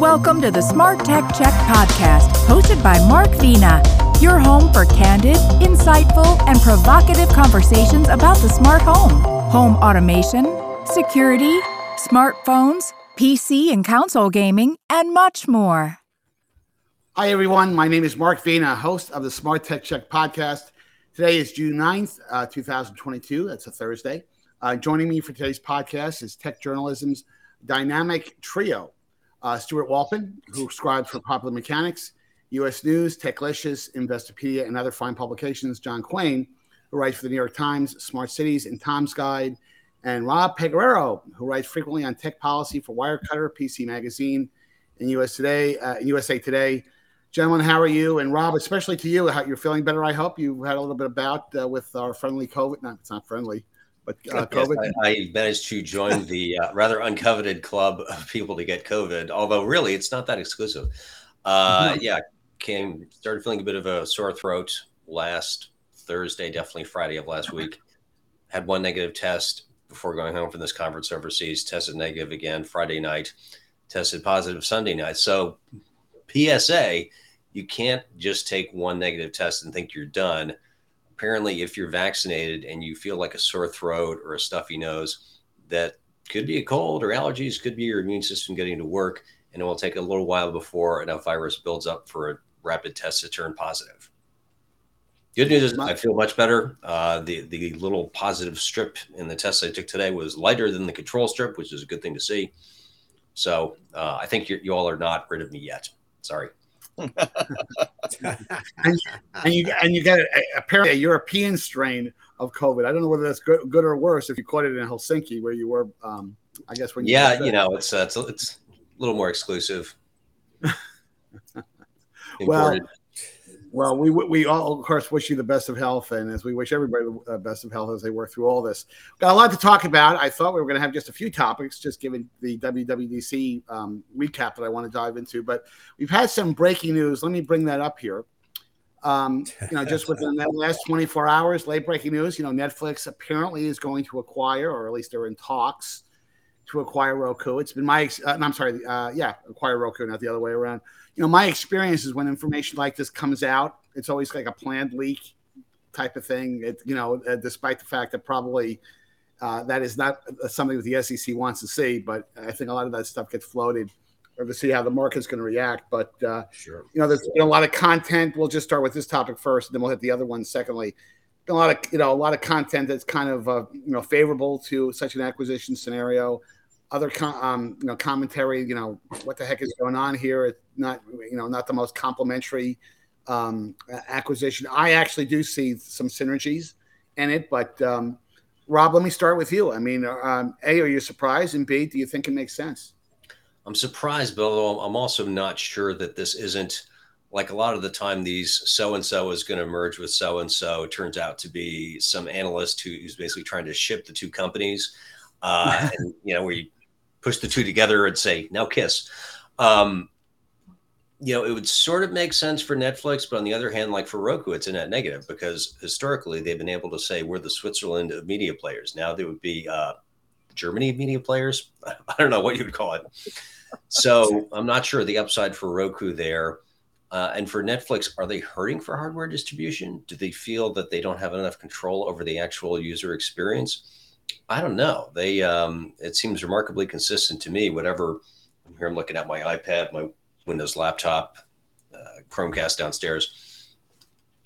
Welcome to the Smart Tech Check podcast, hosted by Mark Vena, your home for candid, insightful, and provocative conversations about the smart home, home automation, security, smartphones, PC and console gaming, and much more. Hi, everyone. My name is Mark Vena, host of the Smart Tech Check podcast. Today is June 9th, uh, 2022. That's a Thursday. Uh, joining me for today's podcast is tech journalism's dynamic trio uh, Stewart Wolpin, who scribes for Popular Mechanics, U.S. News, Techlicious, Investopedia, and other fine publications. John Quain, who writes for the New York Times, Smart Cities, and Tom's Guide. And Rob Pegoraro, who writes frequently on tech policy for Wirecutter, PC Magazine, and US Today, uh, USA Today. Gentlemen, how are you? And Rob, especially to you, how you're feeling better. I hope you had a little bit about uh, with our friendly COVID. No, it's not friendly, but uh, COVID. Yes, I, I, managed to join the uh, rather uncoveted club of people to get COVID. Although really, it's not that exclusive. Uh, mm-hmm. Yeah, came started feeling a bit of a sore throat last Thursday, definitely Friday of last week. Had one negative test before going home from this conference overseas. Tested negative again Friday night. Tested positive Sunday night. So PSA, you can't just take one negative test and think you're done apparently if you're vaccinated and you feel like a sore throat or a stuffy nose that could be a cold or allergies could be your immune system getting to work and it will take a little while before enough virus builds up for a rapid test to turn positive. Good news is i feel much better. Uh, the, the little positive strip in the test i took today was lighter than the control strip which is a good thing to see. So uh, i think you all are not rid of me yet. Sorry and, and, you and you get a, apparently a European strain of COVID. I don't know whether that's good, good or worse if you caught it in Helsinki where you were. Um, I guess when you yeah, you know, it's uh, it's it's a little more exclusive. well, well, we we all, of course, wish you the best of health, and as we wish everybody the best of health as they work through all this. Got a lot to talk about. I thought we were going to have just a few topics, just given the WWDC um, recap that I want to dive into. But we've had some breaking news. Let me bring that up here. Um, you know, just within the last 24 hours, late breaking news. You know, Netflix apparently is going to acquire, or at least they're in talks to acquire Roku. It's been my, uh, I'm sorry, uh, yeah, acquire Roku, not the other way around you know, my experience is when information like this comes out, it's always like a planned leak type of thing. It, you know, uh, despite the fact that probably uh, that is not something that the SEC wants to see, but I think a lot of that stuff gets floated or to see how the market's going to react. But uh, sure, you know, there's been a lot of content. We'll just start with this topic first, and then we'll hit the other one secondly. A lot of you know a lot of content that's kind of uh, you know favorable to such an acquisition scenario other com- um, you know commentary you know what the heck is going on here it's not you know not the most complimentary um, acquisition. I actually do see some synergies in it but um, rob let me start with you. I mean um, a are you surprised? And b do you think it makes sense? I'm surprised but although i'm also not sure that this isn't like a lot of the time these so and so is going to merge with so and so It turns out to be some analyst who's basically trying to ship the two companies uh, and you know we push the two together and say now kiss. Um, you know it would sort of make sense for netflix but on the other hand like for roku it's a net negative because historically they've been able to say we're the switzerland of media players. Now they would be uh, germany media players? I don't know what you would call it. So i'm not sure the upside for roku there. Uh, and for netflix are they hurting for hardware distribution? Do they feel that they don't have enough control over the actual user experience? I don't know. They um, it seems remarkably consistent to me. Whatever here, I'm looking at my iPad, my Windows laptop, uh, Chromecast downstairs.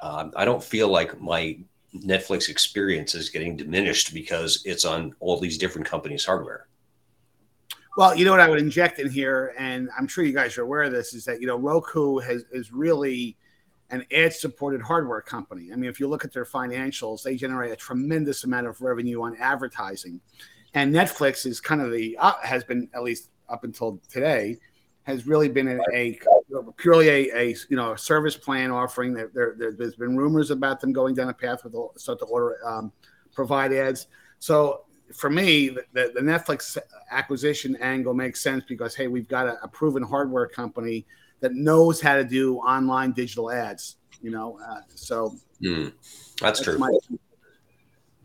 Um, I don't feel like my Netflix experience is getting diminished because it's on all these different companies' hardware. Well, you know what I would inject in here, and I'm sure you guys are aware of this, is that you know Roku has is really an ad supported hardware company. I mean, if you look at their financials, they generate a tremendous amount of revenue on advertising. And Netflix is kind of the, uh, has been, at least up until today, has really been a, a purely a, a, you know a service plan offering. There, there, has been rumors about them going down a path with start to order um, provide ads. So for me, the, the, Netflix acquisition angle makes sense because hey, we've got a, a proven hardware company that knows how to do online digital ads. You know, uh, so mm, that's, that's, true. My,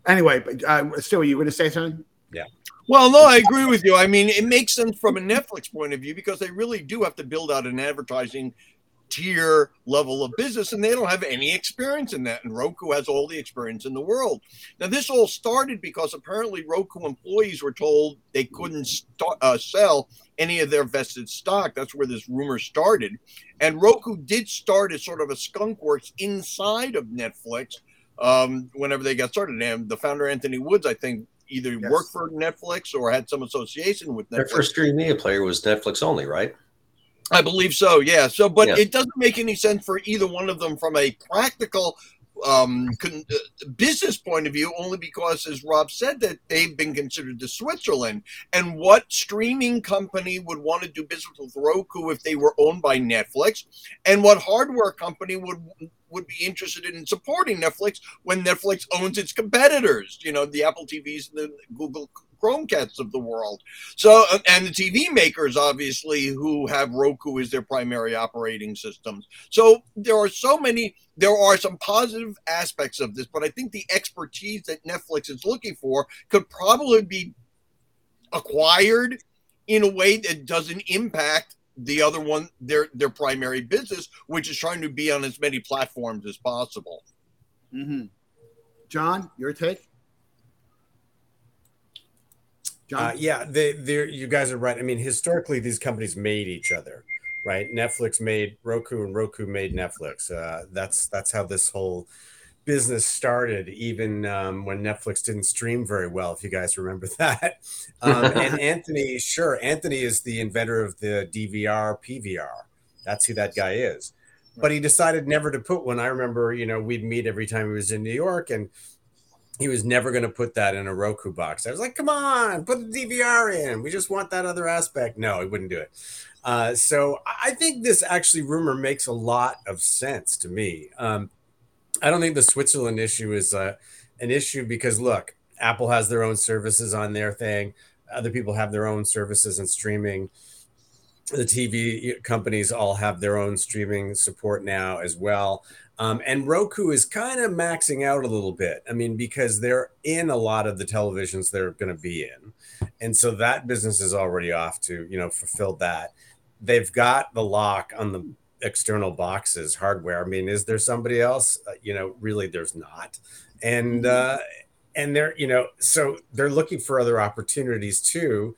anyway, but uh, still, you going to say something? Yeah. Well, no, I agree with you. I mean, it makes sense from a Netflix point of view because they really do have to build out an advertising tier level of business and they don't have any experience in that and roku has all the experience in the world now this all started because apparently roku employees were told they couldn't uh, sell any of their vested stock that's where this rumor started and roku did start as sort of a skunk works inside of netflix um, whenever they got started and the founder anthony woods i think either yes. worked for netflix or had some association with netflix their first streaming media player was netflix only right I believe so. Yeah. So, but yeah. it doesn't make any sense for either one of them from a practical um, con- uh, business point of view, only because, as Rob said, that they've been considered to Switzerland. And what streaming company would want to do business with Roku if they were owned by Netflix? And what hardware company would would be interested in supporting Netflix when Netflix owns its competitors? You know, the Apple TVs and the Google Chromecast of the world. So, uh, and the TV makers, obviously, who have Roku as their primary operating systems. So there are so many, there are some positive aspects of this, but I think the expertise that Netflix is looking for could probably be acquired in a way that doesn't impact the other one their their primary business which is trying to be on as many platforms as possible mm-hmm. john your take uh, yeah, they, they you guys are right. I mean, historically, these companies made each other, right? Netflix made Roku, and Roku made Netflix. Uh, that's that's how this whole business started. Even um, when Netflix didn't stream very well, if you guys remember that. Um, and Anthony, sure, Anthony is the inventor of the DVR PVR. That's who that guy is. But he decided never to put one. I remember, you know, we'd meet every time he was in New York, and he was never going to put that in a Roku box. I was like, come on, put the DVR in. We just want that other aspect. No, he wouldn't do it. Uh, so I think this actually rumor makes a lot of sense to me. Um, I don't think the Switzerland issue is uh, an issue because look, Apple has their own services on their thing. Other people have their own services and streaming. The TV companies all have their own streaming support now as well. Um, and Roku is kind of maxing out a little bit. I mean, because they're in a lot of the televisions they're going to be in. And so that business is already off to, you know, fulfill that. They've got the lock on the external boxes hardware. I mean, is there somebody else? Uh, you know, really, there's not. And, mm-hmm. uh, and they're, you know, so they're looking for other opportunities too.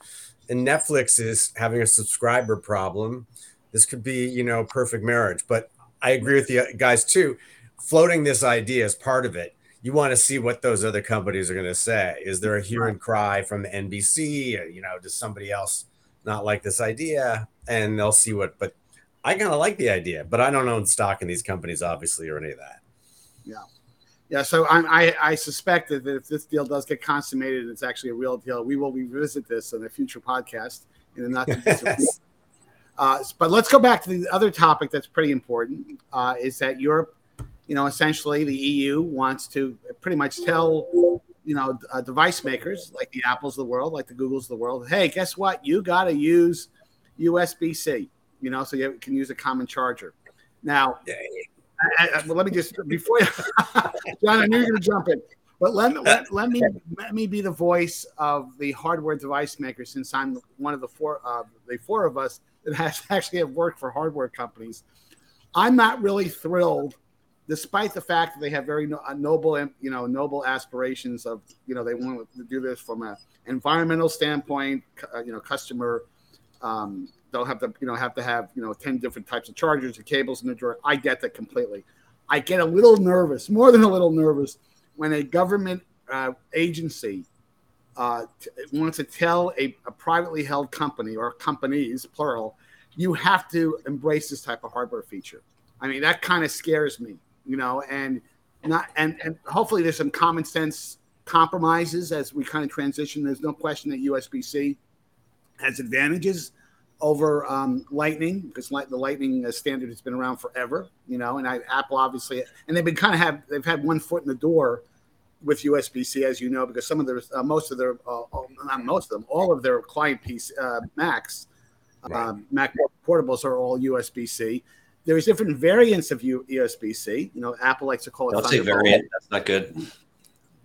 And Netflix is having a subscriber problem. This could be, you know, perfect marriage. But I agree with you guys too. Floating this idea is part of it. You want to see what those other companies are going to say. Is there a hue and cry from NBC? You know, does somebody else not like this idea? And they'll see what. But I kind of like the idea, but I don't own stock in these companies, obviously, or any of that. Yeah. Yeah, so I, I, I suspect that if this deal does get consummated, and it's actually a real deal. We will revisit this in a future podcast in the not too distant uh, but let's go back to the other topic that's pretty important uh, is that Europe, you know, essentially the EU wants to pretty much tell, you know, uh, device makers like the Apples of the world, like the Googles of the world, hey, guess what? You got to use USB C, you know, so you can use a common charger. Now, I, I, well, let me just, before, John, I knew you were going to jump in. But let me let, let, me let me be the voice of the hardware device maker since I'm one of the four uh, the four of us that has actually have worked for hardware companies. I'm not really thrilled, despite the fact that they have very no, noble, you know, noble aspirations of, you know, they want to do this from an environmental standpoint, uh, you know, customer. Um, they'll have to, you know, have to have, you know, ten different types of chargers and cables in the drawer. I get that completely. I get a little nervous, more than a little nervous, when a government uh, agency uh, wants to tell a, a, privately held company or companies, plural, you have to embrace this type of hardware feature. I mean, that kind of scares me, you know, and not and and hopefully there's some common sense compromises as we kind of transition. There's no question that USB-C has advantages over um, Lightning because light, the Lightning uh, standard has been around forever, you know, and I, Apple obviously, and they've been kind of have they've had one foot in the door with USB-C, as you know, because some of their, uh, most of their, uh, not most of them, all of their client piece uh, Macs, right. um, Mac portables are all USB-C. There's different variants of USB-C. You know, Apple likes to call it. Don't say variant. That's not good.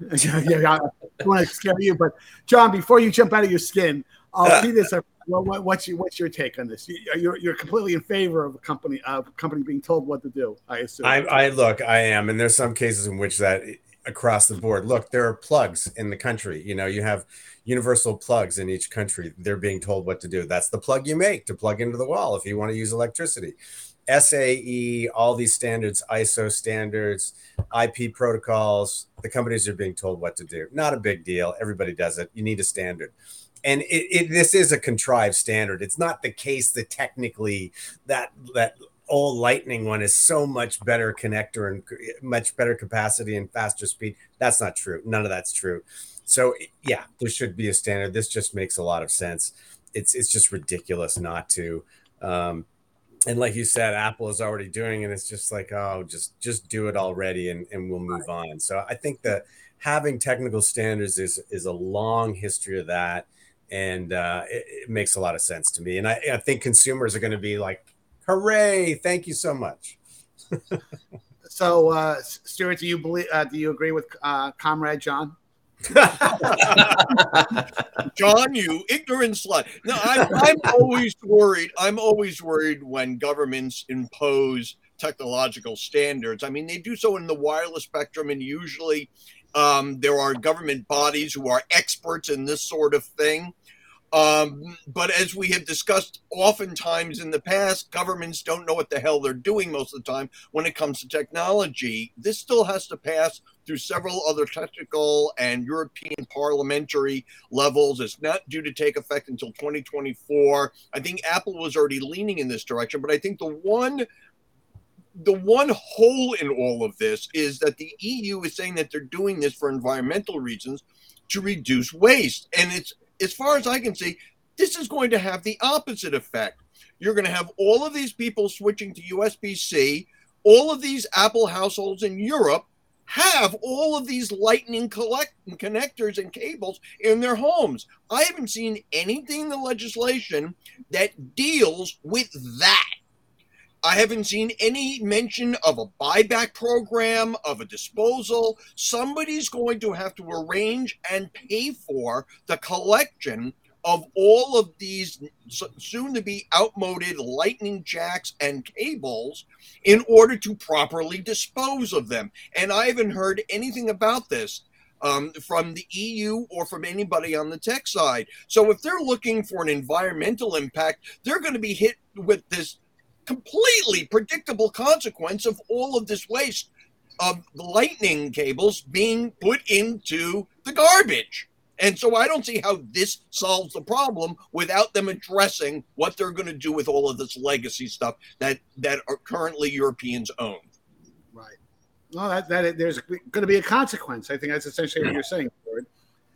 yeah, I want to scare you, but John, before you jump out of your skin, I'll see this. What, what's your what's your take on this? Uh, you're you're completely in favor of a company of a company being told what to do. I assume. I, I look, I am, and there's some cases in which that eh, across the board. Look, there are plugs in the country. You know, you have universal plugs in each country. They're being told what to do. That's the plug you make to plug into the wall if you want to use electricity. SAE, all these standards, ISO standards, IP protocols, the companies are being told what to do. Not a big deal. Everybody does it. You need a standard. And it, it, this is a contrived standard. It's not the case that technically that that old lightning one is so much better connector and much better capacity and faster speed. That's not true. None of that's true. So yeah, there should be a standard. This just makes a lot of sense. It's it's just ridiculous not to. Um, and like you said, Apple is already doing, and it's just like, oh, just just do it already, and, and we'll move on. So I think that having technical standards is is a long history of that, and uh, it, it, makes a lot of sense to me. And I, I think consumers are going to be like, hooray! Thank you so much. so, uh, Stewart, do you believe? Uh, do you agree with uh, Comrade John? John, you ignorant slut. No, I'm, I'm always worried. I'm always worried when governments impose technological standards. I mean, they do so in the wireless spectrum, and usually um, there are government bodies who are experts in this sort of thing. Um, but as we have discussed oftentimes in the past, governments don't know what the hell they're doing most of the time when it comes to technology. This still has to pass through several other technical and European parliamentary levels. It's not due to take effect until 2024. I think Apple was already leaning in this direction, but I think the one the one hole in all of this is that the EU is saying that they're doing this for environmental reasons to reduce waste. And it's as far as I can see, this is going to have the opposite effect. You're going to have all of these people switching to USB C. All of these Apple households in Europe have all of these lightning collect- connectors and cables in their homes. I haven't seen anything in the legislation that deals with that. I haven't seen any mention of a buyback program, of a disposal. Somebody's going to have to arrange and pay for the collection of all of these soon to be outmoded lightning jacks and cables in order to properly dispose of them. And I haven't heard anything about this um, from the EU or from anybody on the tech side. So if they're looking for an environmental impact, they're going to be hit with this completely predictable consequence of all of this waste of the lightning cables being put into the garbage. And so I don't see how this solves the problem without them addressing what they're going to do with all of this legacy stuff that that are currently Europeans own. Right. Well, that, that there's going to be a consequence. I think that's essentially what you're saying.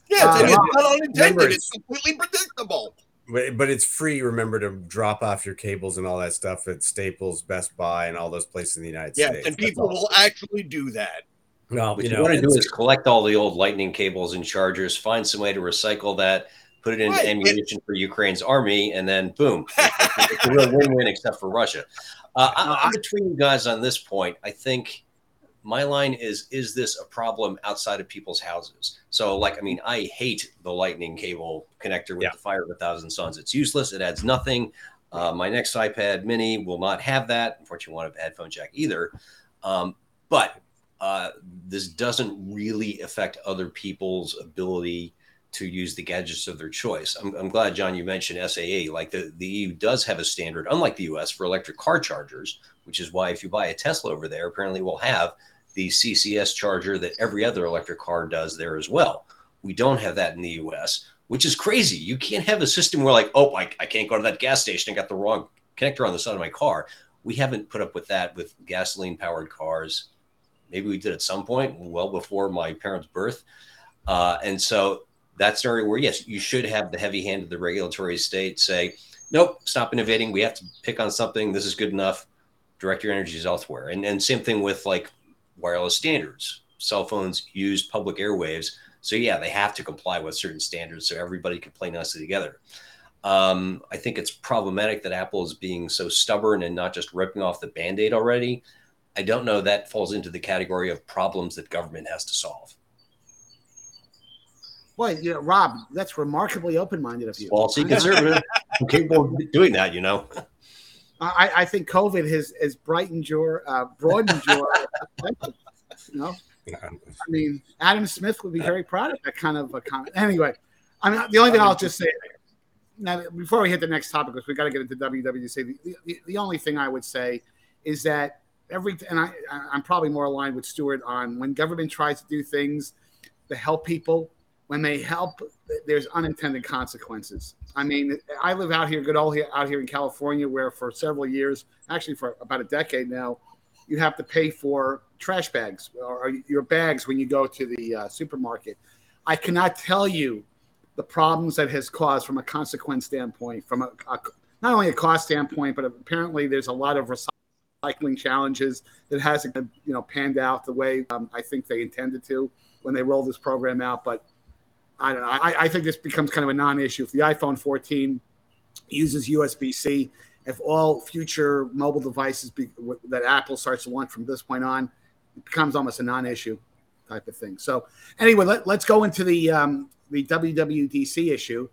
Yeah, uh, it's not unintended. It's completely predictable but, but it's free. Remember to drop off your cables and all that stuff at Staples, Best Buy, and all those places in the United yeah, States. Yeah, and people will actually do that. Well, what you, you want to do is collect all the old lightning cables and chargers, find some way to recycle that, put it into right. ammunition for Ukraine's army, and then boom, it's, it's a real win-win, except for Russia. Uh, I, I'm between you guys on this point. I think my line is is this a problem outside of people's houses so like i mean i hate the lightning cable connector with yeah. the fire of a thousand suns it's useless it adds nothing uh, my next ipad mini will not have that unfortunately won't have a headphone jack either um, but uh, this doesn't really affect other people's ability to use the gadgets of their choice. I'm, I'm, glad, John, you mentioned SAE. Like the, the EU does have a standard, unlike the US, for electric car chargers, which is why if you buy a Tesla over there, apparently we'll have the CCS charger that every other electric car does there as well. We don't have that in the US, which is crazy. You can't have a system where, like, oh, I, I can't go to that gas station. I got the wrong connector on the side of my car. We haven't put up with that with gasoline powered cars. Maybe we did at some point, well before my parents' birth. Uh, and so that's an area where, yes, you should have the heavy hand of the regulatory state say, nope, stop innovating. We have to pick on something. This is good enough. Direct your energies elsewhere. And, and same thing with like wireless standards. Cell phones use public airwaves. So, yeah, they have to comply with certain standards so everybody can play nicely together. Um, I think it's problematic that Apple is being so stubborn and not just ripping off the band aid already. I don't know that falls into the category of problems that government has to solve. Boy, you know, Rob, that's remarkably open-minded of you. Ballsy conservative. I'm capable of doing that, you know. I, I think COVID has has brightened your, uh, broadened your. you know, I mean, Adam Smith would be very proud of that kind of a comment. Anyway, I mean, the only thing I'll just say now before we hit the next topic, because we got to get into WWDC. The, the, the only thing I would say is that every and I I'm probably more aligned with Stewart on when government tries to do things to help people when they help, there's unintended consequences. I mean, I live out here, good old out here in California, where for several years, actually for about a decade now, you have to pay for trash bags or your bags when you go to the uh, supermarket. I cannot tell you the problems that has caused from a consequence standpoint, from a, a not only a cost standpoint, but apparently there's a lot of recycling challenges that hasn't been, you know panned out the way um, I think they intended to when they rolled this program out. But I don't know. I, I think this becomes kind of a non-issue. If the iPhone 14 uses USB-C, if all future mobile devices be, that Apple starts to launch from this point on, it becomes almost a non-issue type of thing. So anyway, let, us go into the um, the WWDC issue.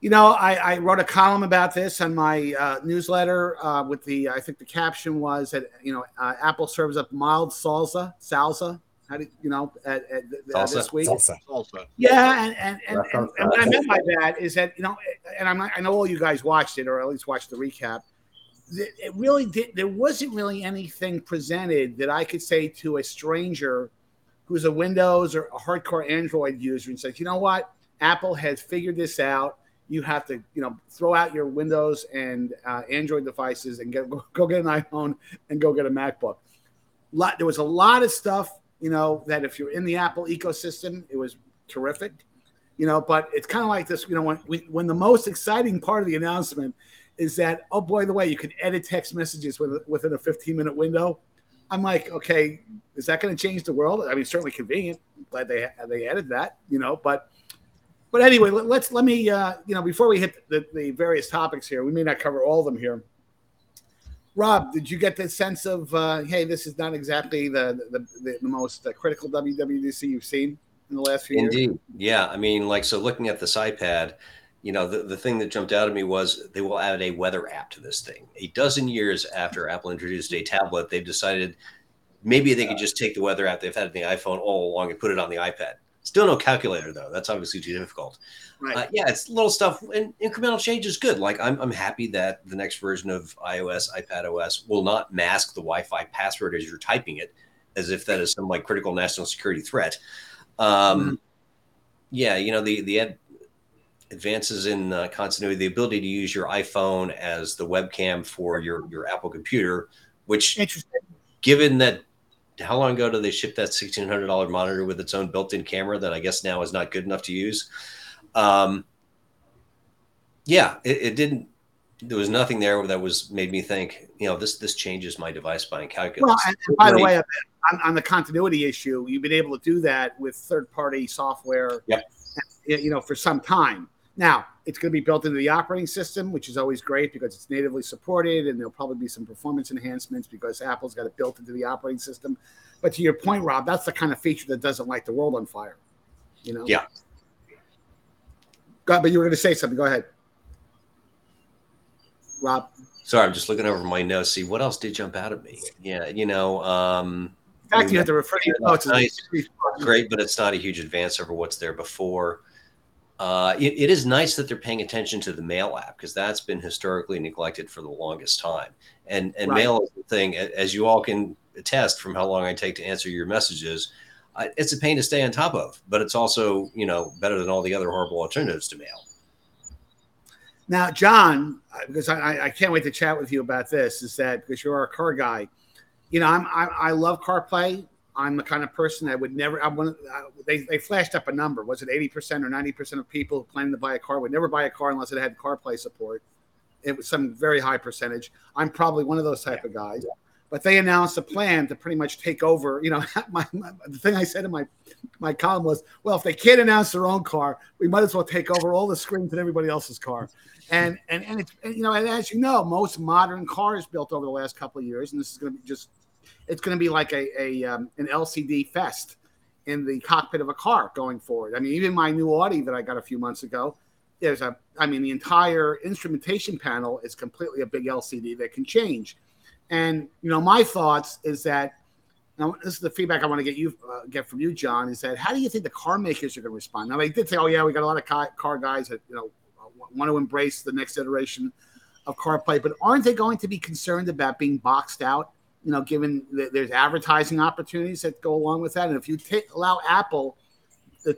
You know, I, I, wrote a column about this on my uh, newsletter uh, with the I think the caption was that you know uh, Apple serves up mild salsa salsa how did you know at, at, uh, this week? Salsa. Salsa. Yeah, and and, and, and, and what I meant by that is that you know, and I'm I know all you guys watched it or at least watched the recap. It really did. There wasn't really anything presented that I could say to a stranger who's a Windows or a hardcore Android user and says, you know what, Apple has figured this out. You have to, you know, throw out your Windows and uh, Android devices and get go get an iPhone and go get a MacBook. Lot, there was a lot of stuff you know, that if you're in the Apple ecosystem, it was terrific, you know, but it's kind of like this, you know, when, when the most exciting part of the announcement is that, oh boy, the way you can edit text messages within a 15 minute window. I'm like, okay, is that going to change the world? I mean, certainly convenient. glad they they added that, you know. But but anyway, let, us let me uh, you know before we hit the, the various topics here, we may not cover all of them here. Rob, did you get the sense of, uh, hey, this is not exactly the the, the, the most uh, critical WWDC you've seen in the last few Indeed. years? Indeed. Yeah. I mean, like, so looking at this iPad, you know, the, the thing that jumped out at me was they will add a weather app to this thing. A dozen years after Apple introduced a tablet, they've decided maybe they could just take the weather app they've had in the iPhone all along and put it on the iPad. Still no calculator, though. That's obviously too difficult. Right. Uh, yeah, it's little stuff and incremental change is good. Like I'm, I'm happy that the next version of iOS, iPad OS will not mask the Wi-Fi password as you're typing it, as if that is some like critical national security threat. Um, mm-hmm. Yeah, you know the the ad- advances in uh, continuity, the ability to use your iPhone as the webcam for your your Apple computer, which given that how long ago did they ship that $1600 monitor with its own built-in camera that I guess now is not good enough to use? Um, yeah, it, it, didn't. There was nothing there that was made me think. You know, this this changes my device buying calculus. Well, and, and by the way, on, on, the continuity issue, you've been able to do that with third party software. Yep. You know, for some time now. It's going to be built into the operating system, which is always great because it's natively supported, and there'll probably be some performance enhancements because Apple's got it built into the operating system. But to your point, Rob, that's the kind of feature that doesn't light the world on fire. You know. Yeah. God, but you were going to say something. Go ahead, Rob. Sorry, I'm just looking over my notes. See what else did jump out at me. Yeah, you know. Um, In fact, you had to refer to your notes. Nice, great, but it's not a huge advance over what's there before. Uh, it, it is nice that they're paying attention to the mail app because that's been historically neglected for the longest time. And and right. mail is the thing, as you all can attest from how long I take to answer your messages it's a pain to stay on top of, but it's also you know better than all the other horrible alternatives to mail. Now, John, because I, I can't wait to chat with you about this, is that because you're a car guy, you know, I'm I, I love CarPlay. I'm the kind of person that would never. I want. Uh, they they flashed up a number. Was it 80 percent or 90 percent of people planning to buy a car would never buy a car unless it had CarPlay support? It was some very high percentage. I'm probably one of those type yeah. of guys. Yeah but they announced a plan to pretty much take over. You know, my, my, the thing I said in my my column was, well, if they can't announce their own car, we might as well take over all the screens in everybody else's car. And and and it's and, you know, and as you know, most modern cars built over the last couple of years, and this is going to be just, it's going to be like a a um, an LCD fest. in the cockpit of a car going forward. I mean, even my new Audi that I got a few months ago, there's a, I mean, the entire instrumentation panel is completely a big LCD that can change. And you know, my thoughts is that now this is the feedback I want to get you uh, get from you, John. Is that how do you think the car makers are going to respond? Now they did say, oh yeah, we got a lot of car, guys that you know want to embrace the next iteration of CarPlay, but aren't they going to be concerned about being boxed out? You know, given that there's advertising opportunities that go along with that, and if you take, allow Apple to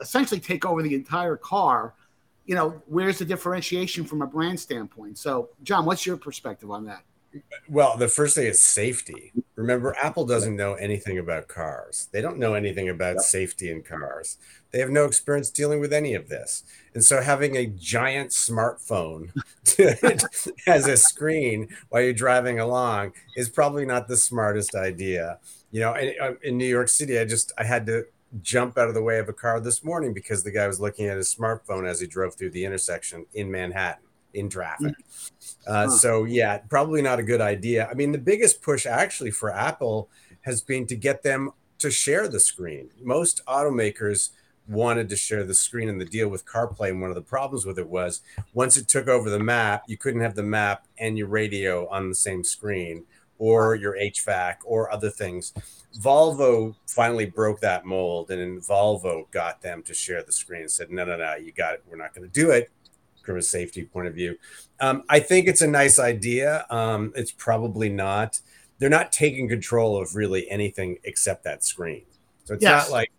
essentially take over the entire car, you know, where's the differentiation from a brand standpoint? So, John, what's your perspective on that? Well, the first thing is safety. Remember, Apple doesn't know anything about cars. They don't know anything about yep. safety in cars. They have no experience dealing with any of this. And so, having a giant smartphone as a screen while you're driving along is probably not the smartest idea. You know, in, uh, in New York City, I just I had to jump out of the way of a car this morning because the guy was looking at his smartphone as he drove through the intersection in Manhattan in traffic. Uh, so yeah, probably not a good idea. I mean, the biggest push actually for Apple has been to get them to share the screen. Most automakers wanted to share the screen in the deal with CarPlay, and one of the problems with it was once it took over the map, you couldn't have the map and your radio on the same screen, or your HVAC, or other things. Volvo finally broke that mold, and Volvo got them to share the screen and said, "No, no, no, you got it. We're not going to do it." From a safety point of view. Um, I think it's a nice idea. Um, it's probably not. They're not taking control of really anything except that screen. So it's yes. not like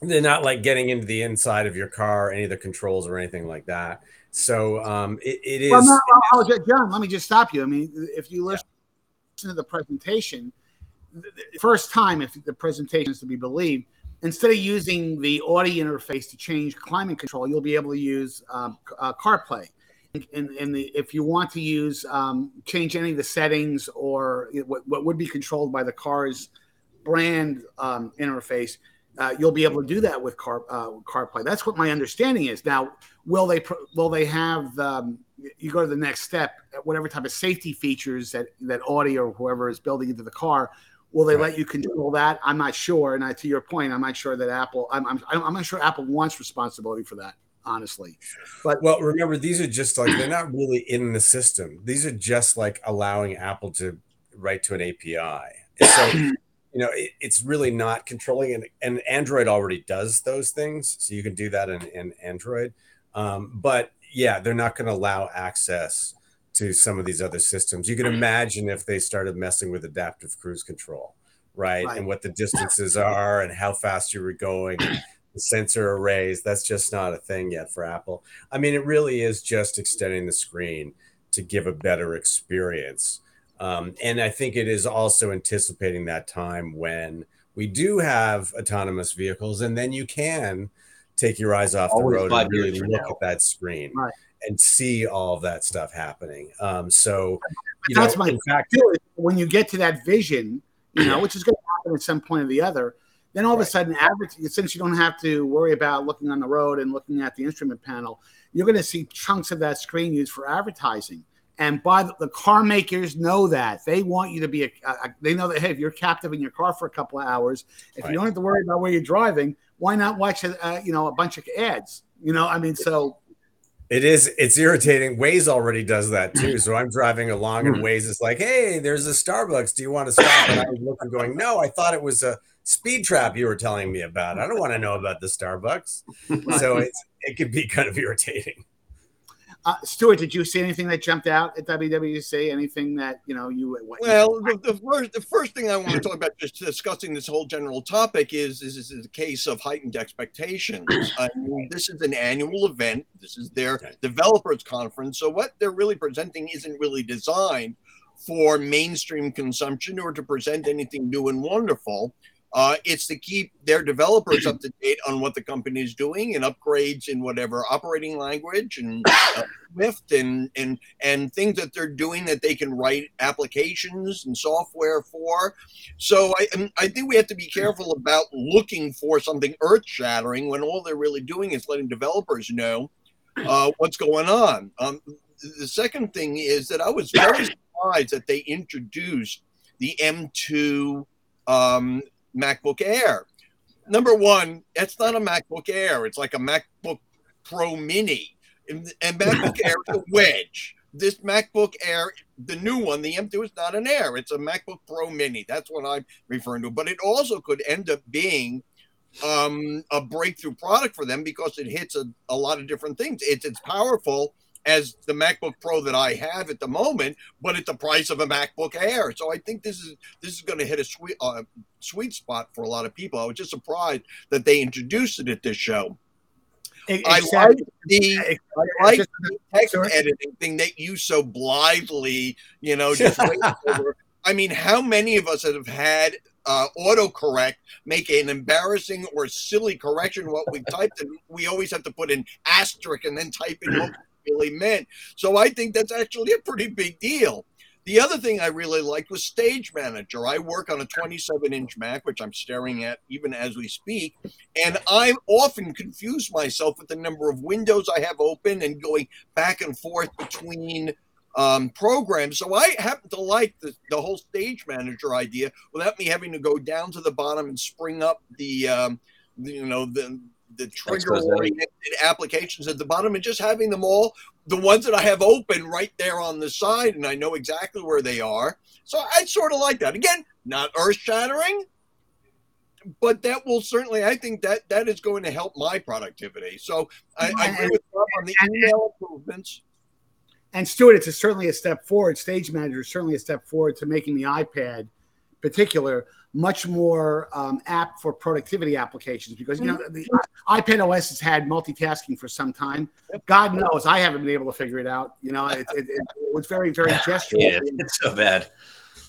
they're not like getting into the inside of your car, any of the controls or anything like that. So um, it, it is. Well, no, oh, John, let me just stop you. I mean, if you listen yeah. to the presentation, the first time, if the presentation is to be believed, instead of using the audio interface to change climate control, you'll be able to use um, uh, CarPlay. In, in the if you want to use um, change any of the settings or what, what would be controlled by the car's brand um, interface, uh, you'll be able to do that with Car uh, CarPlay. That's what my understanding is. Now, will they will they have um, you go to the next step? Whatever type of safety features that that Audi or whoever is building into the car Will they right. let you control that? I'm not sure. And I, to your point, I'm not sure that Apple. I'm, I'm I'm not sure Apple wants responsibility for that. Honestly, but well, remember these are just like they're not really in the system. These are just like allowing Apple to write to an API. So you know it, it's really not controlling and, and Android already does those things, so you can do that in, in Android. Um, but yeah, they're not going to allow access to some of these other systems. You can imagine if they started messing with adaptive cruise control, right? right. And what the distances are and how fast you were going, the sensor arrays. That's just not a thing yet for Apple. I mean, it really is just extending the screen to give a better experience. Um, and I think it is also anticipating that time when we do have autonomous vehicles, and then you can take your eyes off Always the road and really look now. at that screen. Right and see all of that stuff happening. Um, so that's know, my fact. When you get to that vision, you know, which is going to happen at some point or the other, then all right. of a sudden, since you don't have to worry about looking on the road and looking at the instrument panel, you're going to see chunks of that screen used for advertising. And by the, the car makers know that they want you to be a, a, They know that hey, if you're captive in your car for a couple of hours, if right. you don't have to worry about where you're driving, why not watch a, you know a bunch of ads? You know, I mean, so it is. It's irritating. Waze already does that too. So I'm driving along, and hmm. Waze is like, "Hey, there's a Starbucks. Do you want to stop?" And I'm looking, going, "No, I thought it was a speed trap you were telling me about. I don't want to know about the Starbucks." So it's it can be kind of irritating. Uh, Stewart, did you see anything that jumped out at WWDC? Anything that you know you? well, the, the, first the first thing I want to talk about, just discussing this whole general topic, is is, is a case of heightened expectations. I mean, this is an annual event. This is their developers conference. So what they're really presenting isn't really designed for mainstream consumption or to present anything new and wonderful. Uh, it's to keep their developers up to date on what the company is doing and upgrades in whatever operating language and uh, Swift and and and things that they're doing that they can write applications and software for. So I I think we have to be careful about looking for something earth shattering when all they're really doing is letting developers know uh, what's going on. Um, the second thing is that I was very surprised that they introduced the M2 um, MacBook Air. number one, that's not a MacBook Air. It's like a MacBook Pro Mini, and, and MacBook Air is a wedge. This MacBook Air, the new one, the M2 is not an Air. It's a MacBook Pro Mini. That's what I'm referring to. But it also could end up being um, a breakthrough product for them because it hits a, a lot of different things. It's it's powerful as the MacBook Pro that I have at the moment, but at the price of a MacBook Air. So I think this is this is going to hit a sweet uh, sweet spot for a lot of people. I was just surprised that they introduced it at this show. Exactly. I like the, I like the text editing thing that you so blithely, you know, just over. I mean, how many of us have had uh, autocorrect make an embarrassing or silly correction what we typed, and we always have to put an asterisk and then type in what really meant. So I think that's actually a pretty big deal. The other thing I really liked was Stage Manager. I work on a 27 inch Mac, which I'm staring at even as we speak. And I often confuse myself with the number of windows I have open and going back and forth between um, programs. So I happen to like the, the whole Stage Manager idea without me having to go down to the bottom and spring up the, um, you know, the, the trigger oriented applications at the bottom and just having them all the ones that I have open right there on the side and I know exactly where they are. So I sort of like that. Again, not earth shattering, but that will certainly, I think that that is going to help my productivity. So I, I agree with Bob on the email improvements. And Stewart, it's a, certainly a step forward. Stage Manager is certainly a step forward to making the iPad particular much more um, apt for productivity applications because you know mm-hmm. the iPad OS has had multitasking for some time. God knows I haven't been able to figure it out. You know, it, it, it was very very gestural. yeah, it's so bad.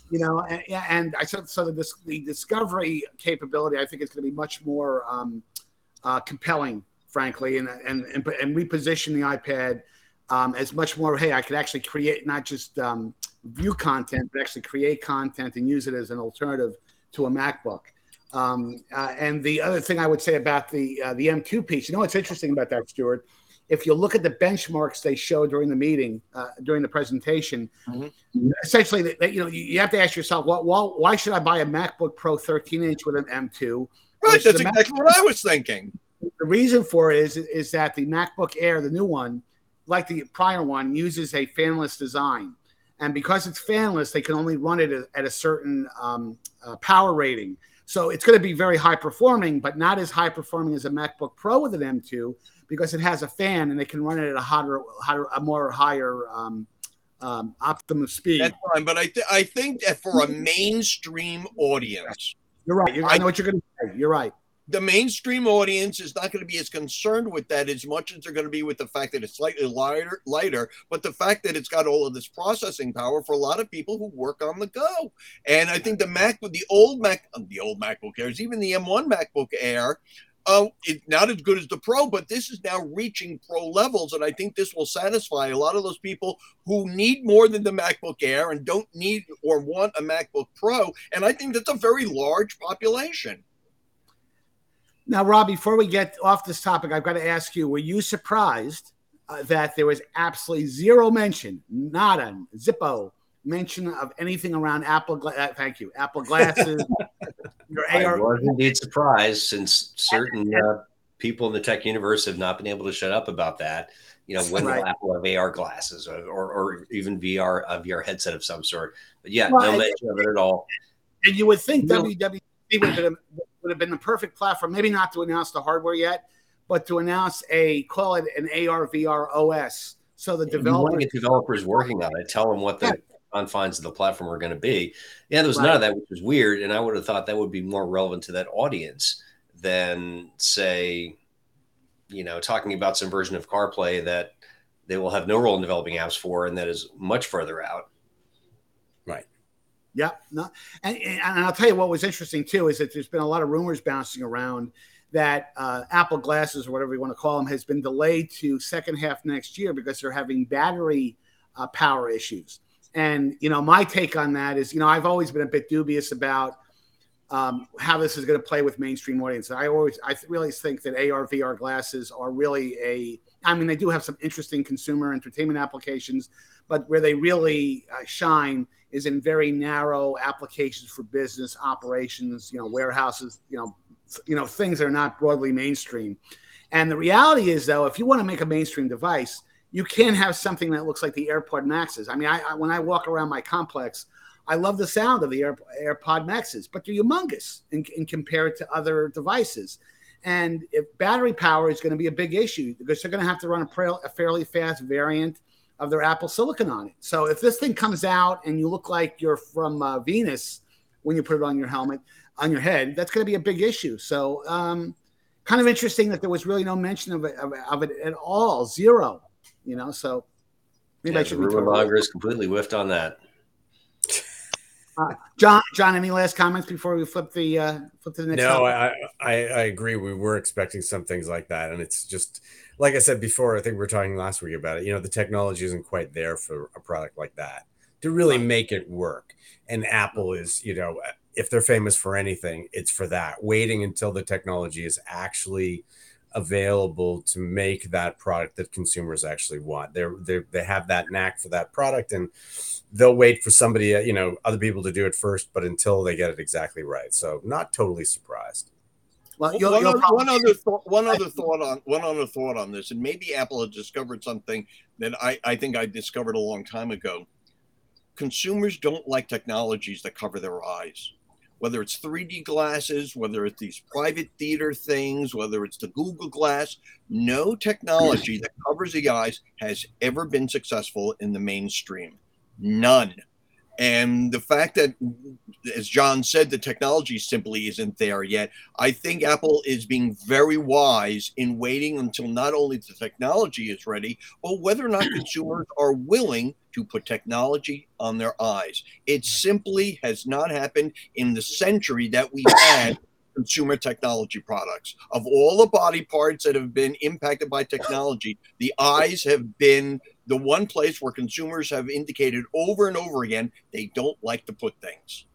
You know, and, and I said so. The, the discovery capability, I think, is going to be much more um, uh, compelling, frankly, and, and and and reposition the iPad um, as much more. Hey, I could actually create not just um, view content, but actually create content and use it as an alternative to a MacBook. Um, uh, and the other thing I would say about the uh, the M2 piece, you know what's interesting about that, Stewart? If you look at the benchmarks they show during the meeting, uh, during the presentation, mm-hmm. essentially, they, they, you know, you, you, have to ask yourself, well, well, why should I buy a MacBook Pro 13 inch with an M2? Right, that's exactly what I was thinking. The reason for it is is that the MacBook Air, the new one, like the prior one, uses a fanless design and because it's fanless, they can only run it at a certain um, uh, power rating. So it's going to be very high performing, but not as high performing as a MacBook Pro with an M2 because it has a fan and they can run it at a hotter, hotter a more higher um, um, optimum speed. That's fine, but I th- I think that for a mainstream audience, you're right. You're, I, I know what you're going to say. You're right the mainstream audience is not going to be as concerned with that as much as they're going to be with the fact that it's slightly lighter, lighter, but the fact that it's got all of this processing power for a lot of people who work on the go. And I think the Mac with the old Mac, um, the old MacBook Airs, even the M1 MacBook Air, uh, not as good as the Pro, but this is now reaching Pro levels, and I think this will satisfy a lot of those people who need more than the MacBook Air and don't need or want a MacBook Pro. And I think that's a very large population. Now, Rob, before we get off this topic, I've got to ask you: Were you surprised uh, that there was absolutely zero mention, not a zippo mention of anything around Apple? Gla- uh, thank you, Apple glasses. your AR- I was indeed surprised, since certain uh, people in the tech universe have not been able to shut up about that. You know, when right. will Apple have AR glasses or, or, or, even VR a VR headset of some sort? But yeah, well, no mention of it at all. And you would think no. WWDC would have would have been the perfect platform, maybe not to announce the hardware yet, but to announce a call it an AR VR OS. So the developers, get developers working on it, tell them what the yeah. confines of the platform are going to be. Yeah, there was right. none of that, which was weird. And I would have thought that would be more relevant to that audience than say, you know, talking about some version of CarPlay that they will have no role in developing apps for, and that is much further out. Yeah, no, and, and, I'll tell you what was interesting too is that there's been a lot of rumors bouncing around that uh, Apple glasses or whatever you want to call them has been delayed to second half next year because they're having battery uh, power issues. And you know, my take on that is, you know, I've always been a bit dubious about um, how this is going to play with mainstream audience. I always, I really think that AR VR glasses are really a. I mean, they do have some interesting consumer entertainment applications, but where they really uh, shine is in very narrow applications for business operations, you know, warehouses, you know, you know things that are not broadly mainstream. And the reality is, though, if you want to make a mainstream device, you can't have something that looks like the AirPod Maxes. I mean, I, I when I walk around my complex, I love the sound of the Air, AirPod Maxes, but they're humongous in, compared to other devices. And if battery power is going to be a big issue because they're going to have to run a, a fairly fast variant of their Apple Silicon on it. So if this thing comes out and you look like you're from uh, Venus when you put it on your helmet, on your head, that's going to be a big issue. So um, kind of interesting that there was really no mention of it, of, of it at all, zero. You know, so maybe yeah, I should. The rumor monger is completely whiffed on that. Uh, John, John, any last comments before we flip the uh, flip to the next? No, I, I, I agree. We were expecting some things like that, and it's just like I said before. I think we were talking last week about it. You know, the technology isn't quite there for a product like that to really make it work. And Apple is, you know, if they're famous for anything, it's for that. Waiting until the technology is actually available to make that product that consumers actually want. They're, they're they have that knack for that product, and they'll wait for somebody, uh, you know, other people to do it first. But until they get it exactly right, so not totally surprised. Well, you'll, one, you'll other, one, other thought, one other thought on one other thought on this, and maybe Apple has discovered something that I, I think I discovered a long time ago. Consumers don't like technologies that cover their eyes whether it's 3D glasses, whether it's these private theater things, whether it's the Google Glass, no technology that covers the eyes has ever been successful in the mainstream. None. And the fact that, as John said, the technology simply isn't there yet, I think Apple is being very wise in waiting until not only the technology is ready, but whether or not consumers are willing to put technology on their eyes. It simply has not happened in the century that we've had consumer technology products. Of all the body parts that have been impacted by technology, the eyes have been the one place where consumers have indicated over and over again they don't like to put things.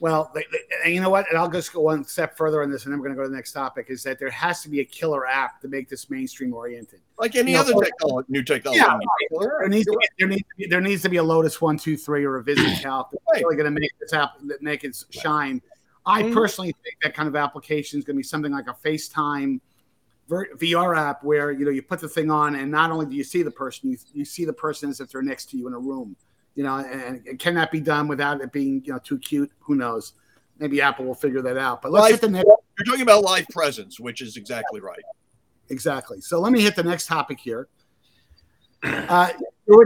Well, they, they, you know what? And I'll just go one step further on this, and then we're going to go to the next topic. Is that there has to be a killer app to make this mainstream oriented, like any you other know, technology, new technology. Yeah, there, needs to be, there, needs to be, there needs to be a Lotus One Two Three or a VisiCalc that's right. really going to make this app make it shine. I mm-hmm. personally think that kind of application is going to be something like a FaceTime VR app where you know you put the thing on and not only do you see the person, you, you see the person as if they're next to you in a room. You know, and, and can that be done without it being you know too cute? Who knows? Maybe Apple will figure that out. But let's live, hit the next. You're talking about live presence, which is exactly right. Exactly. So let me hit the next topic here. Uh,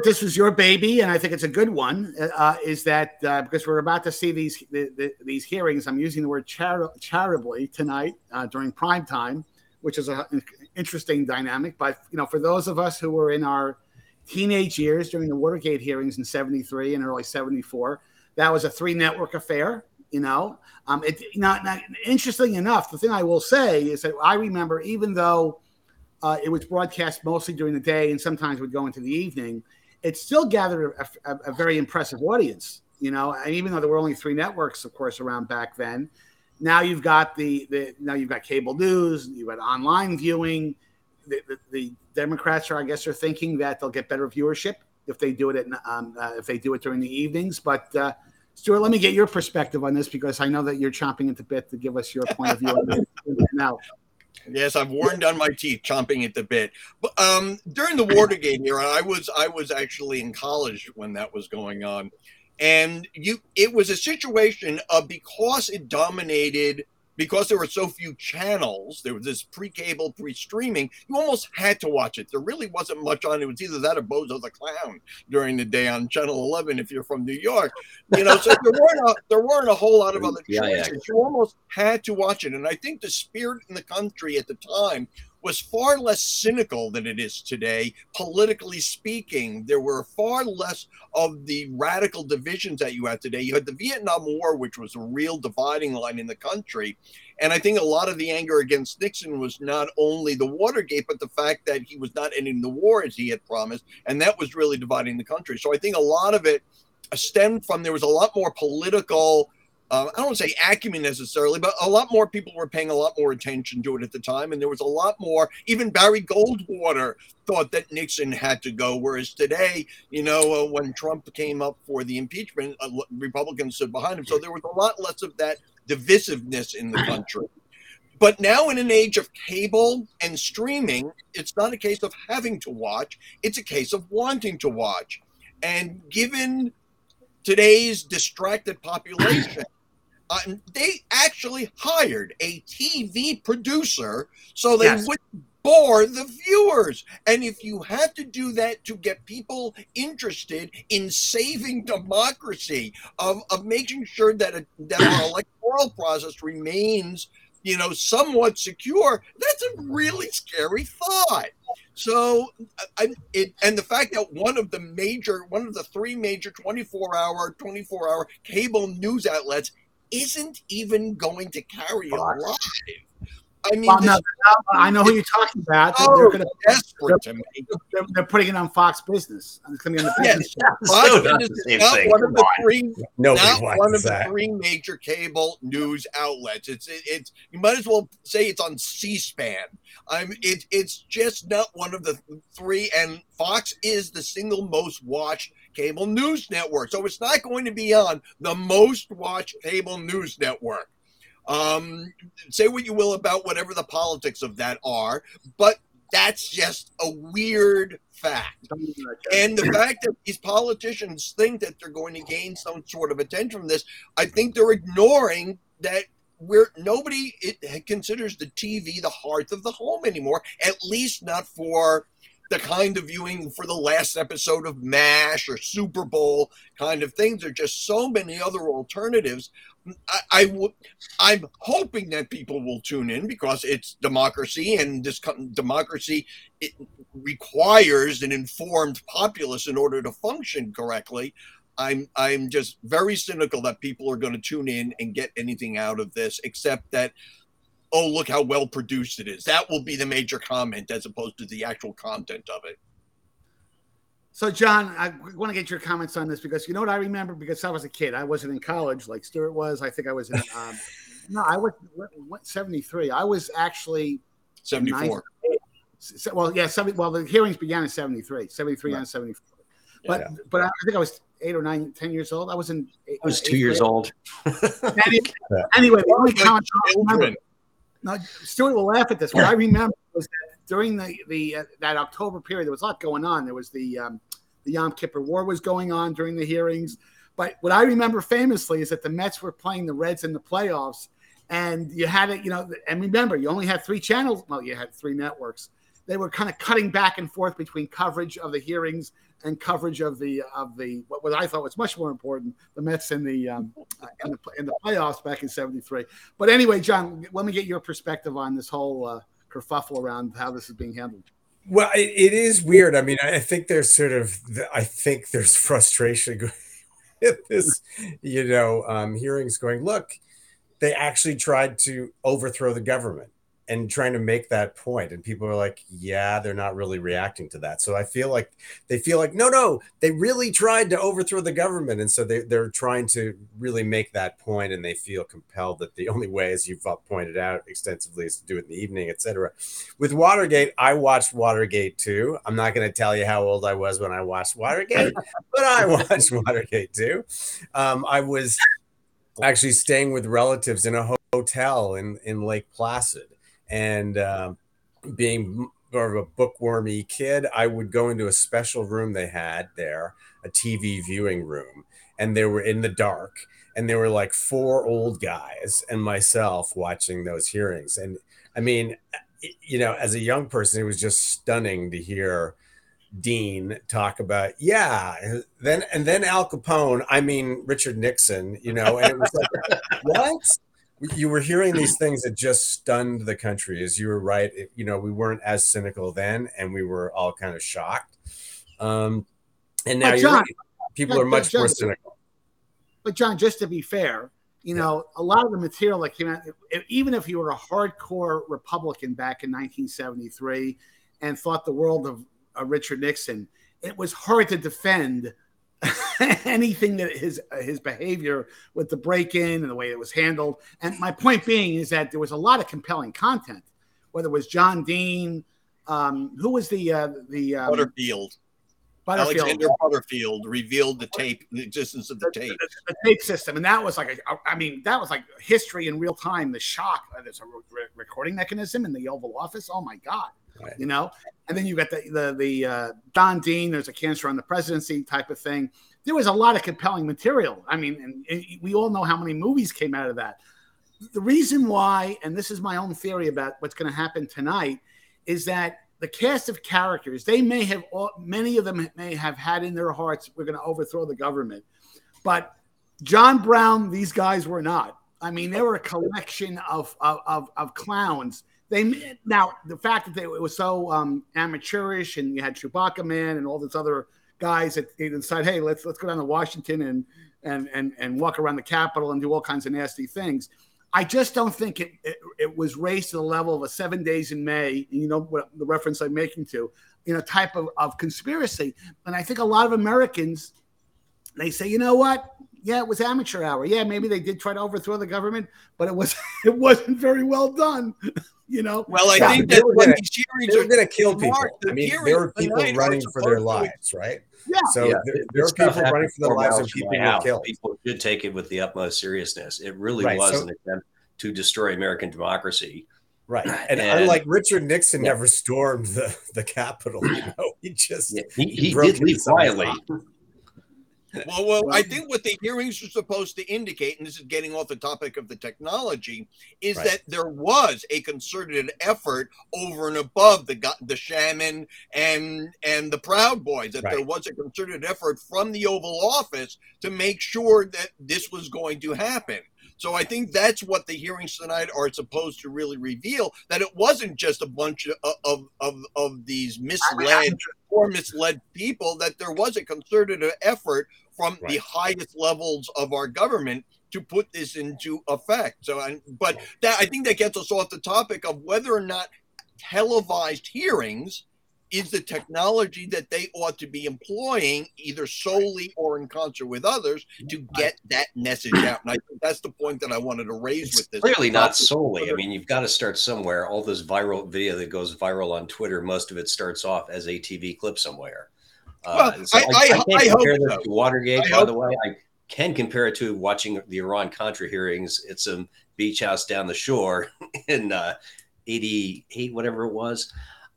this was your baby, and I think it's a good one. Uh, is that uh, because we're about to see these the, the, these hearings? I'm using the word chari- charitably tonight uh, during prime time which is an interesting dynamic. But you know, for those of us who were in our teenage years during the Watergate hearings in '73 and early '74, that was a three network affair. You know, um, it not, not interesting enough. The thing I will say is that I remember, even though uh, it was broadcast mostly during the day and sometimes would go into the evening, it still gathered a, a, a very impressive audience. You know, and even though there were only three networks, of course, around back then, now you've got the, the now you've got cable news, you've got online viewing. The, the, Democrats are, I guess, are thinking that they'll get better viewership if they do it at um, uh, if they do it during the evenings. But uh, Stewart, let me get your perspective on this because I know that you're chomping at the bit to give us your point of view now. Yes, I've worn down my teeth chomping at the bit. But um, during the Watergate era, I was I was actually in college when that was going on, and you it was a situation of because it dominated because there were so few channels there was this pre-cable pre-streaming you almost had to watch it. There really wasn't much on it. It was either that or bozo the clown during the day on channel 11 if you're from new york you know so there weren't a, there weren't a whole lot of other choices. Yeah, yeah. you almost had to watch it and i think the spirit in the country at the time was far less cynical than it is today, politically speaking. There were far less of the radical divisions that you had today. You had the Vietnam War, which was a real dividing line in the country. And I think a lot of the anger against Nixon was not only the Watergate, but the fact that he was not ending the war as he had promised. And that was really dividing the country. So I think a lot of it stemmed from there was a lot more political uh, I don't say acumen necessarily, but a lot more people were paying a lot more attention to it at the time. And there was a lot more, even Barry Goldwater thought that Nixon had to go. Whereas today, you know, uh, when Trump came up for the impeachment, uh, Republicans stood behind him. So there was a lot less of that divisiveness in the country. But now, in an age of cable and streaming, it's not a case of having to watch, it's a case of wanting to watch. And given today's distracted population, uh, they actually hired a TV producer so they yes. would bore the viewers. And if you have to do that to get people interested in saving democracy, of, of making sure that, a, that our electoral process remains you know, somewhat secure, that's a really scary thought. So, I, it, and the fact that one of the major, one of the three major 24 hour, 24 hour cable news outlets isn't even going to carry it live. I mean, well, no, I know who you're talking about. Oh, they're, gonna, desperate they're, they're, they're, putting it on Fox Business. It's going to be on the business. Yes, Fox Business is not one of the three. Nobody not one of that. the three major cable news outlets. It's it, it's you might as well say it's on C-SPAN. I'm it, it's just not one of the three. And Fox is the single most watched cable news network, so it's not going to be on the most watched cable news network. Um, say what you will about whatever the politics of that are, but that's just a weird fact. And the fact that these politicians think that they're going to gain some sort of attention from this, I think they're ignoring that where nobody it considers the TV the hearth of the home anymore, at least not for the kind of viewing for the last episode of MASH or Super Bowl kind of things. There are just so many other alternatives. I, I w- I'm hoping that people will tune in because it's democracy, and this democracy it requires an informed populace in order to function correctly. I'm I'm just very cynical that people are going to tune in and get anything out of this, except that oh, look how well produced it is. That will be the major comment as opposed to the actual content of it. So, John, I want to get your comments on this because you know what I remember because I was a kid. I wasn't in college like Stewart was. I think I was in, um, no, I was 73. I was actually 74. well, yeah, 70, well, the hearings began in 73, 73 right. and 74. But, yeah. but I think I was eight or nine, 10 years old. I was in. Eight, I was two years grade. old. anyway, the only comment I remember, now, Stewart will laugh at this. What I remember was that during the the uh, that October period, there was a lot going on. There was the um, the Yom Kippur War was going on during the hearings. But what I remember famously is that the Mets were playing the Reds in the playoffs, and you had it, you know. And remember, you only had three channels. Well, you had three networks. They were kind of cutting back and forth between coverage of the hearings and coverage of the of the what, what I thought was much more important, the Mets in the um, in the in the playoffs back in '73. But anyway, John, let me get your perspective on this whole uh, kerfuffle around how this is being handled. Well, it, it is weird. I mean, I think there's sort of I think there's frustration with this, you know, um, hearings going. Look, they actually tried to overthrow the government and trying to make that point and people are like yeah they're not really reacting to that. So i feel like they feel like no no they really tried to overthrow the government. And so they, they're trying to really make that point and they feel compelled that the only way as you've pointed out extensively is to do it in the evening etc with watergate i watched watergate too i'm not going to tell you how old i was when i watched watergate but i watched watergate too um, i was actually staying with relatives in a hotel in, in lake placid and uh, being more of a bookwormy kid, I would go into a special room they had there, a TV viewing room, and they were in the dark, and there were like four old guys and myself watching those hearings. And I mean, you know, as a young person, it was just stunning to hear Dean talk about, yeah, then and then Al Capone, I mean Richard Nixon, you know, and it was like, what? You were hearing these things that just stunned the country as you were right it, you know we weren't as cynical then and we were all kind of shocked um and now John, right. people John, are much John, more cynical but john just to be fair you yeah. know a lot of the material that came out even if you were a hardcore republican back in 1973 and thought the world of uh, richard nixon it was hard to defend anything that his his behavior with the break in and the way it was handled. And my point being is that there was a lot of compelling content, whether it was John Dean, um, who was the uh, the um, Butterfield. Butterfield. Alexander Butterfield revealed the tape, the existence of the, the tape, the, the, tape system, and that was like, a, I mean, that was like history in real time. The shock that it's a re- recording mechanism in the Oval Office. Oh my God, right. you know. And then you got the the the uh, Don Dean. There's a cancer on the presidency type of thing. There was a lot of compelling material. I mean, and, and we all know how many movies came out of that. The reason why, and this is my own theory about what's going to happen tonight, is that the cast of characters they may have all, many of them may have had in their hearts we're going to overthrow the government but john brown these guys were not i mean they were a collection of of, of clowns they now the fact that they, it was so um, amateurish and you had chewbacca man and all these other guys that they decided hey let's let's go down to washington and and and and walk around the capitol and do all kinds of nasty things I just don't think it, it, it was raised to the level of a seven days in May. You know what the reference I'm making to, you know, type of, of conspiracy. And I think a lot of Americans, they say, you know what? Yeah, it was amateur hour. Yeah, maybe they did try to overthrow the government, but it was it wasn't very well done. You know. Well, I yeah, think that gonna, these hearings are going to kill people. I mean, there were people running for their lives, right? Yeah. So yeah. There, there are people running for their lives and people were killed. People should take it with the utmost seriousness. It really right. was so, an attempt to destroy American democracy. Right. And, and unlike Richard Nixon yeah. never stormed the, the Capitol, you know, he just yeah, he, he, he did leave quietly. Well, well, I think what the hearings are supposed to indicate, and this is getting off the topic of the technology, is right. that there was a concerted effort over and above the the shaman and and the Proud Boys. That right. there was a concerted effort from the Oval Office to make sure that this was going to happen. So I think that's what the hearings tonight are supposed to really reveal that it wasn't just a bunch of of of, of these misled or misled people that there was a concerted effort from right. the highest levels of our government to put this into effect. So, I, but that I think that gets us off the topic of whether or not televised hearings is the technology that they ought to be employing either solely or in concert with others to get that message out? And i think that's the point that i wanted to raise it's with this. clearly not solely. I mean you've got to start somewhere. All this viral video that goes viral on twitter most of it starts off as a tv clip somewhere. Uh, so I, I, I, I, I hope so. to watergate by the way. I can compare it to watching the iran contra hearings it's a beach house down the shore in uh, 88 whatever it was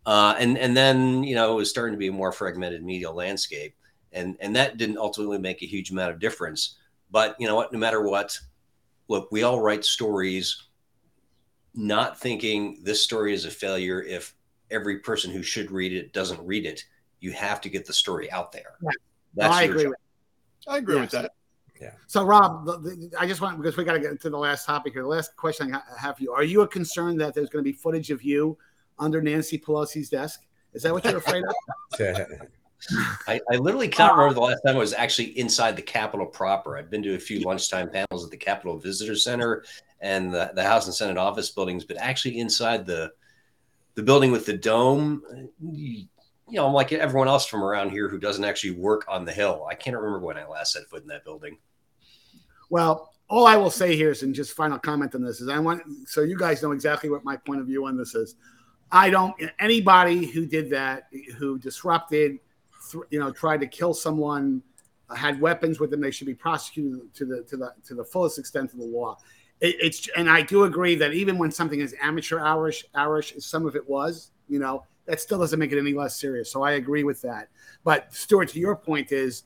uh, and and then you know it was starting to be a more fragmented media landscape, and and that didn't ultimately make a huge amount of difference. But you know what? No matter what, look, we all write stories, not thinking this story is a failure if every person who should read it doesn't read it. You have to get the story out there. Yeah. That's I agree. With, I agree yes. with that. Yeah. So, Rob, the, the, I just want because we got to get to the last topic here. The last question I have for you: Are you a concern that there's going to be footage of you under Nancy Pelosi's desk? Is that what you're afraid of? I, I, literally can't uh-huh. remember the last time I was actually inside the Capitol proper. I've been to a few lunchtime panels at the Capitol Visitor Center and the, the House and Senate office buildings, but actually inside the the building with the dome, you, you know, I'm like everyone else from around here who doesn't actually work on the Hill. I can't remember when I last set foot in that building. Well, all I will say here is, and just final comment on this is, I want so you guys know exactly what my point of view on this is. I don't anybody who did that, who disrupted, you know, tried to kill someone, uh, had weapons with them, they should be prosecuted to the to the to the fullest extent of the law. It, it's and I do agree that even when something is amateur hourish, hourish, some of it was, you know, that still doesn't make it any less serious. So I agree with that. But Stewart, to your point is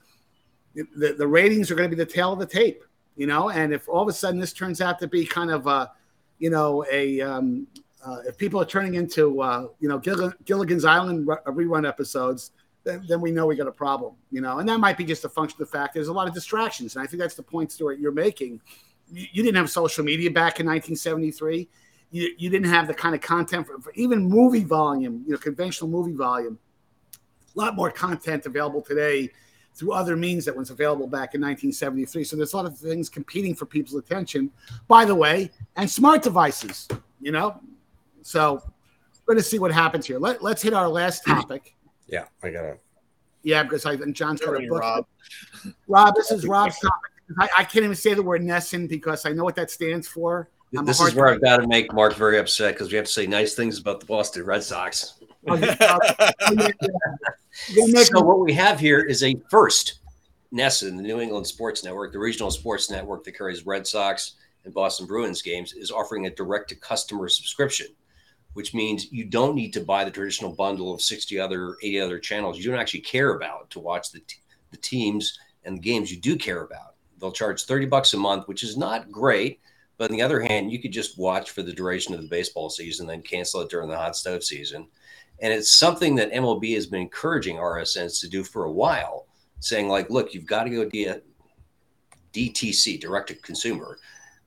the, the ratings are going to be the tail of the tape, you know, and if all of a sudden this turns out to be kind of a, you know, a um, uh, if people are turning into uh, you know Gill- Gilligan's Island re- rerun episodes, then, then, we know we got a problem. You know, and that might be just a function of the fact there's a lot of distractions, and I think that's the point, Stewart, you're making. You, you didn't have social media back in 1973. You, you didn't have the kind of content for, for even movie volume, you know, conventional movie volume. A lot more content available today through other means that was available back in 1973. So there's a lot of things competing for people's attention. By the way, and smart devices. You know, so we're going to see what happens here. Let, let's hit our last hmm. topic. Yeah, I got to. Yeah, because I and John's got a book. Rob. Rob, this is Rob's topic. I, I, can't even say the word NESN because I know what that stands for. I'm this is where I've got to make Mark very upset because we have to say nice things about the Boston Red Sox. Oh, so what we have here is a first NESN, the New England Sports Network, the regional sports network that carries Red Sox and Boston Bruins games, is offering a direct to customer subscription. Which means you don't need to buy the traditional bundle of 60 other 80 other channels. You don't actually care about to watch the, t- the teams and the games you do care about. They'll charge 30 bucks a month which is not great but on the other hand you could just watch for the duration of the baseball season then cancel it during the hot stove season. And it's something that mlb has been encouraging rsns to do for a while saying like look you've got to go dtc direct to consumer.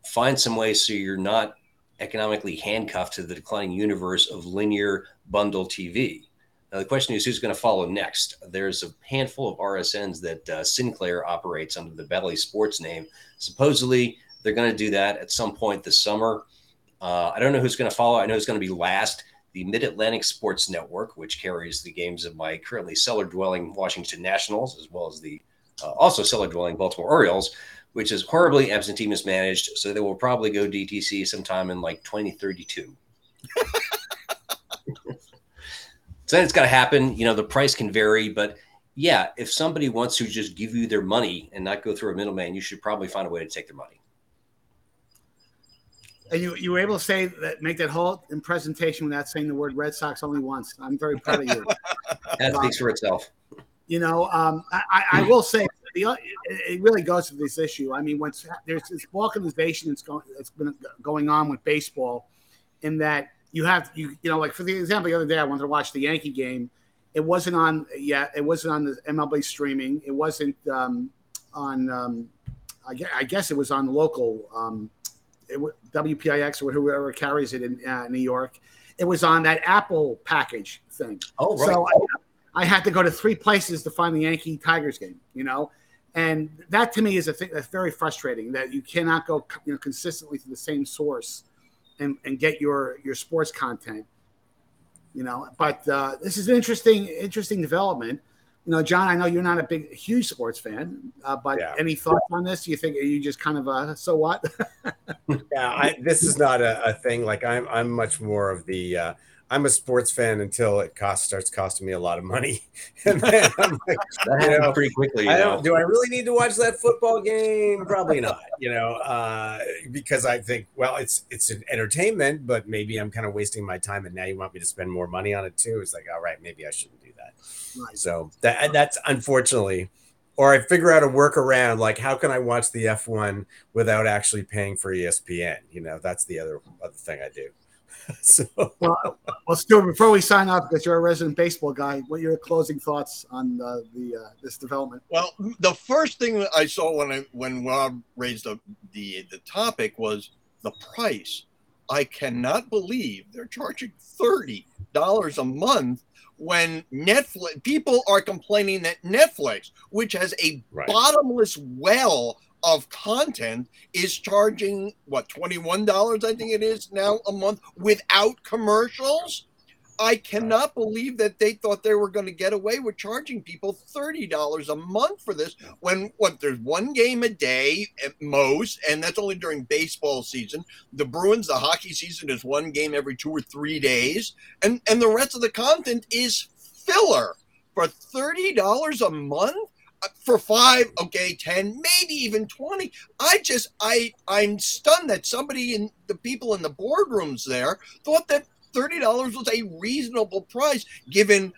Find some way so you're not economically handcuffed to the declining universe of linear bundle TV. Now, the question is who's going to follow next? There's a handful of RSNs that uh, Sinclair operates under the Bally Sports name. Supposedly, they're going to do that at some point this summer. Uh, I don't know who's going to follow. I know it's going to be last. The Mid Atlantic Sports Network, which carries the games of my currently cellar dwelling Washington Nationals, as well as the uh, also cellar dwelling Baltimore Orioles, which is horribly absentee mismanaged. So they will probably go DTC sometime in like 2032. so then it's got to happen. You know, the price can vary, but yeah, if somebody wants to just give you their money and not go through a middleman, you should probably find a way to take their money. And you, you were able to say that, make that whole in presentation without saying the word Red Sox only once. I'm very proud of you. that speaks for itself. You know, um, I, I, will say the, it really goes to this issue. I mean, once there's this balkanization that's going that's been going on with baseball, in that you have you you know like for the example the other day I wanted to watch the Yankee game. It wasn't on yet. It wasn't on the MLB streaming. It wasn't um, on. Um, I, guess, I guess it was on local um, it, WPIX or whoever carries it in uh, New York. It was on that Apple package thing. Oh, right. So I, I had to go to three places to find the Yankee Tigers game. You know, and that to me is a thing that's very frustrating that you cannot go you know consistently to the same source and, and get your your sports content you know? But uh, this is an interesting interesting development. You know john i know you're not a big huge sports fan uh, but yeah. any thoughts on this? Do you think are you just kind of a so what? Yeah I, this is not a, a, thing. Like i'm i'm much more of the uh, I'm a sports fan until it cost starts costing me a lot of money, and then I'm like, that know, pretty quickly. I don't. Do I really need to watch that football game? Probably not. You know, uh, because I think, well, it's it's an entertainment, but maybe I'm kind of wasting my time, and now you want me to spend more money on it too. It's like, all right, maybe I shouldn't do that. Right. So that that's unfortunately or I figure out a workaround like how can I watch the F1 without actually paying for ESPN? You know, that's the other other thing I do. so, well, well, Stewart, before we sign off, because you're a resident baseball guy, what are your closing thoughts on uh, the uh, this development? Well, the first thing that I saw when I when Rob raised the the, the topic was the price. I cannot believe they're charging thirty dollars a month when Netflix people are complaining that Netflix, which has a right. bottomless well of content is charging what $21 I think it is now a month without commercials. I cannot believe that they thought they were going to get away with charging people $30 a month for this when what there's one game a day at most and that's only during baseball season. The Bruins the hockey season is one game every 2 or 3 days and and the rest of the content is filler for $30 a month for five, okay, 10, maybe even 20. I just, I, I'm stunned that somebody in the people in the boardrooms there thought that $30 was a reasonable price given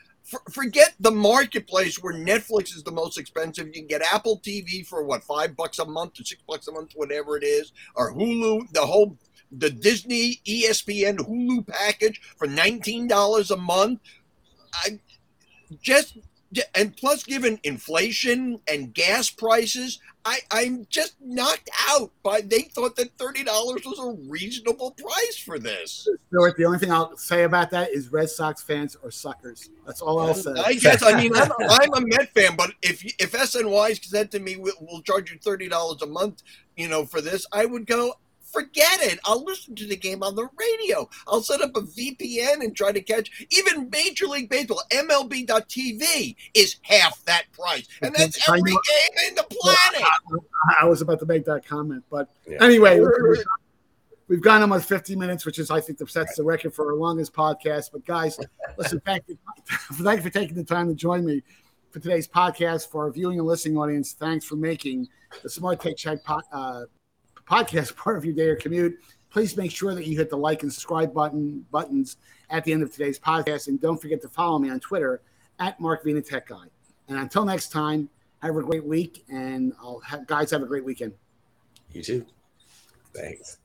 forget the marketplace where Netflix is the most expensive. You can get Apple TV for what five bucks a month or six bucks a month, whatever it is, or Hulu, the whole the Disney ESPN Hulu package for nineteen dollars a month. I just and plus, given inflation and gas prices, I, I'm just knocked out by they thought that thirty dollars was a reasonable price for this. Stewart, the only thing I'll say about that is Red Sox fans are suckers. That's all I'll say. I guess I mean I'm, I'm a Met fan, but if if SNY said to me we'll, we'll charge you thirty dollars a month, you know, for this, I would go forget it. I'll listen to the game on the radio. I'll set up a VPN and try to catch even Major League Baseball. MLB.TV is half that price, and that's every game in the planet. I, was about to make that comment, but yeah. anyway. We've gone almost 50 minutes, which is, I think, sets the record for our longest podcast. But guys, listen, thank you, thank you for taking the time to join me for today's podcast. For our viewing and listening audience, thanks for making the Smart Tech Check uh, podcast part of your day or commute. Please make sure that you hit the like and subscribe button buttons at the end of today's podcast, and don't forget to follow me on Twitter at Mark Vena Tech Guy. And until next time, have a great week, and I'll have, guys have a great weekend. You too. Thanks.